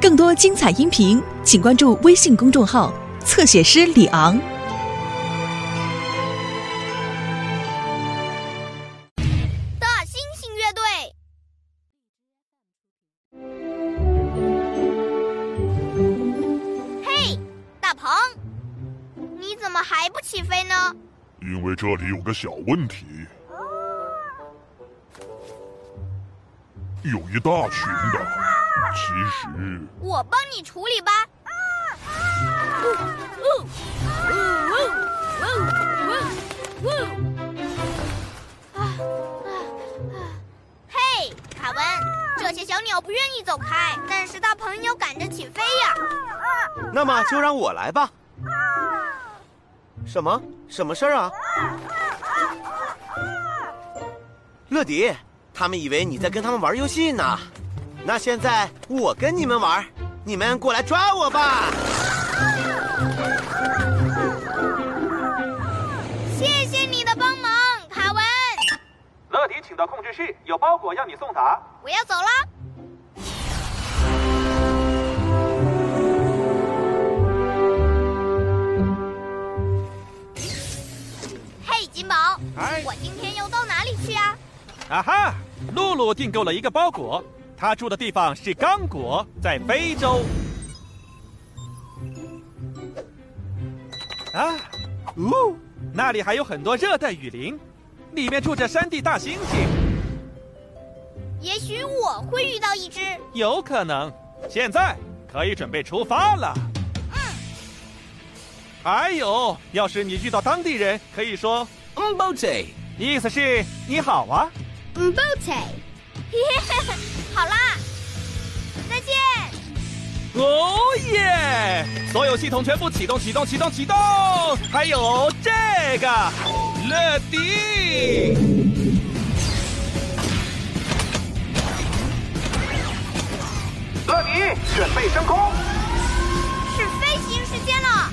更多精彩音频，请关注微信公众号“侧写师李昂”。大猩猩乐队。嘿，大鹏，你怎么还不起飞呢？因为这里有个小问题，有一大群的，其实我帮你处理吧。嘿，卡文，这些小鸟不愿意走开，但是大鹏要赶着起飞呀。那么就让我来吧。什么？什么事儿啊？乐迪，他们以为你在跟他们玩游戏呢。那现在我跟你们玩，你们过来抓我吧。谢谢你的帮忙，卡文。乐迪，请到控制室，有包裹要你送达。我要走了。嘿，金宝，哎我今天要到哪里去啊？啊哈！露露订购了一个包裹，她住的地方是刚果，在非洲。啊，呜，那里还有很多热带雨林，里面住着山地大猩猩，也许我会遇到一只。有可能。现在可以准备出发了。嗯还有，要是你遇到当地人，可以说嗯 b o t 意思是你好啊。嗯，抱歉。好啦，再见。哦耶！所有系统全部启动，启动，启动，启动！还有这个，乐迪。乐迪，准备升空。是飞行时间了。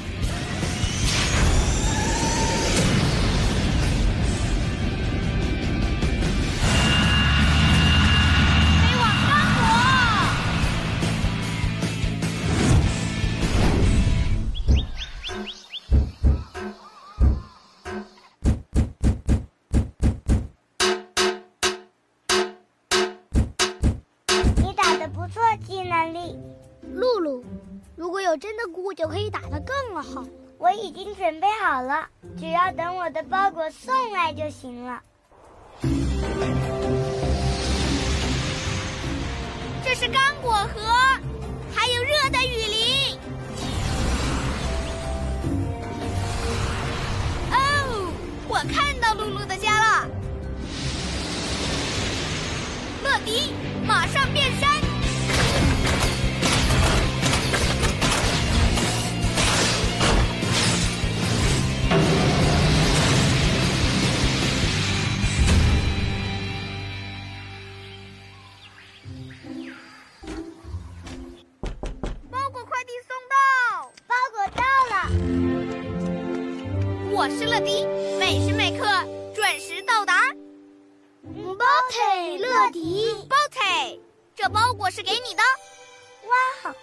好。我已经准备好了，只要等我的包裹送来就行了。这是刚果河，还有热带雨林。哦，我看到露露的家了。乐迪，马上我是乐迪，每时每刻准时到达。包腿乐迪，包腿，这包裹是给你的。哇，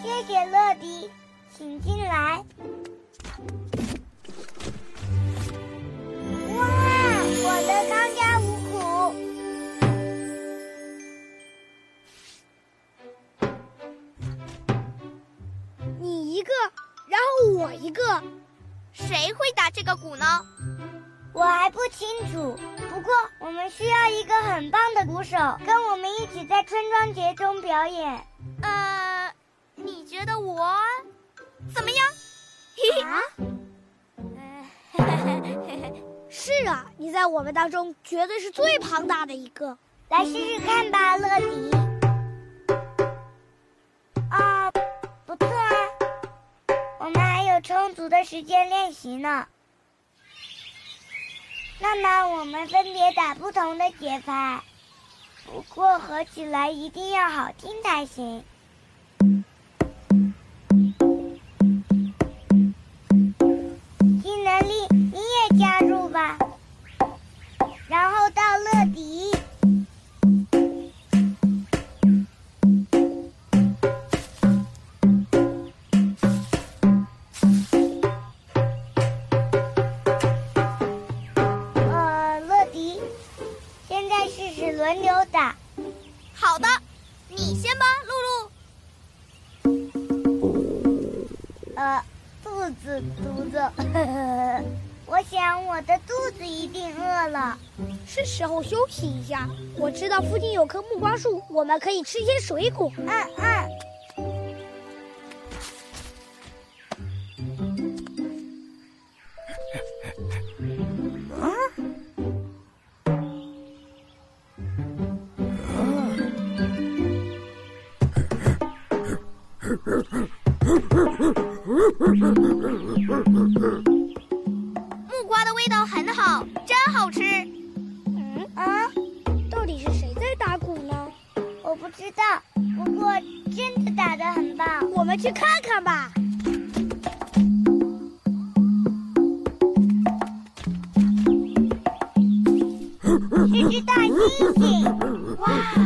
谢谢乐迪，请进来。哇，我的康家五谷，你一个，然后我一个。谁会打这个鼓呢？我还不清楚。不过我们需要一个很棒的鼓手，跟我们一起在村庄节中表演。呃，你觉得我怎么样？嘿嘿。啊？是啊，你在我们当中绝对是最庞大的一个。来试试看吧，乐迪。充足的时间练习呢。那么我们分别打不同的节拍，不过合起来一定要好听才行。呃，肚子嘟着，我想我的肚子一定饿了，是时候休息一下。我知道附近有棵木瓜树，我们可以吃些水果。嗯嗯。们去看看吧。是只大猩猩！哇！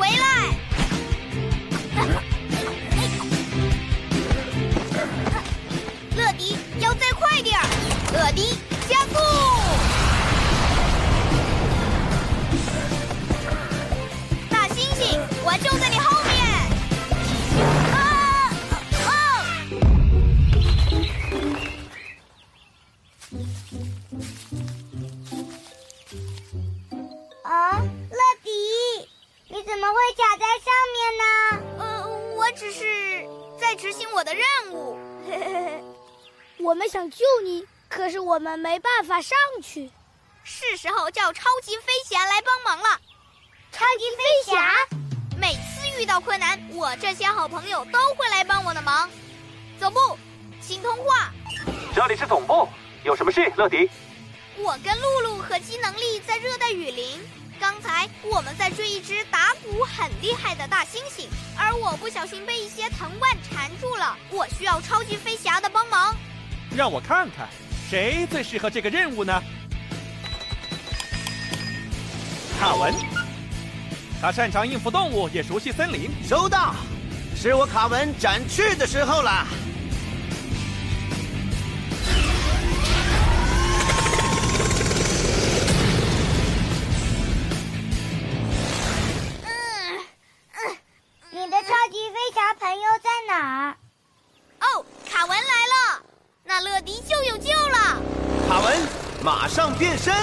回来。我们没办法上去，是时候叫超级飞侠来帮忙了。超级飞侠，每次遇到困难，我这些好朋友都会来帮我的忙。总部，请通话。这里是总部，有什么事，乐迪？我跟露露和机能力在热带雨林，刚才我们在追一只打鼓很厉害的大猩猩，而我不小心被一些藤蔓缠住了，我需要超级飞侠的帮忙。让我看看。谁最适合这个任务呢？卡文，他擅长应付动物，也熟悉森林。收到，是我卡文展翅的时候了。身！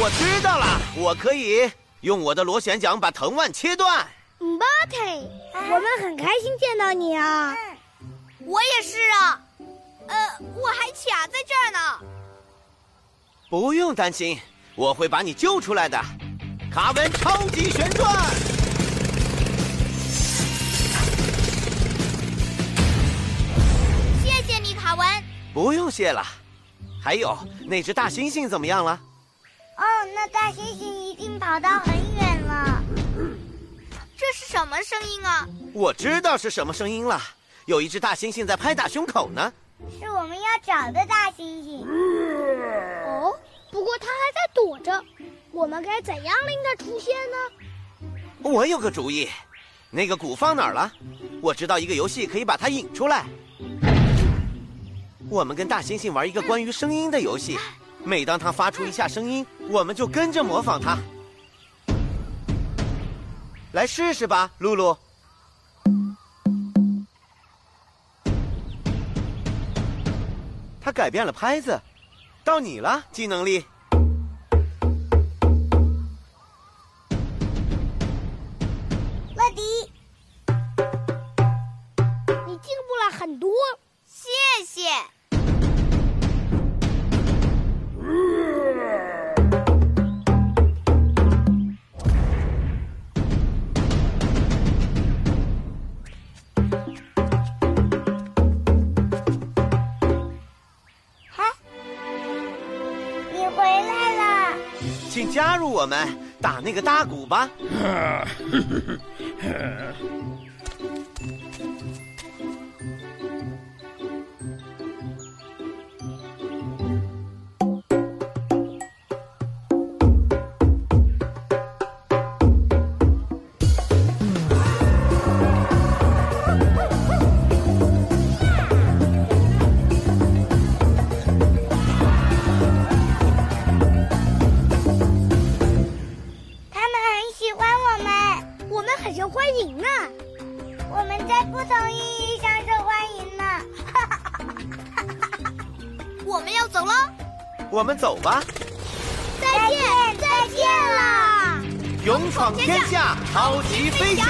我知道了，我可以用我的螺旋桨把藤蔓切断。巴特，我们很开心见到你啊！我也是啊。呃，我还卡在这儿呢。不用担心。我会把你救出来的，卡文超级旋转！谢谢你，卡文。不用谢了。还有那只大猩猩怎么样了？哦，那大猩猩已经跑到很远了。这是什么声音啊？我知道是什么声音了。有一只大猩猩在拍打胸口呢。是我们要找的大猩猩。不过他还在躲着，我们该怎样令他出现呢？我有个主意，那个鼓放哪儿了？我知道一个游戏可以把它引出来。我们跟大猩猩玩一个关于声音的游戏，每当它发出一下声音，我们就跟着模仿它。来试试吧，露露。他改变了拍子。到你了，技能力。请加入我们，打那个大鼓吧。我们走吧，再见，再见啦！勇闯天下，超级飞侠。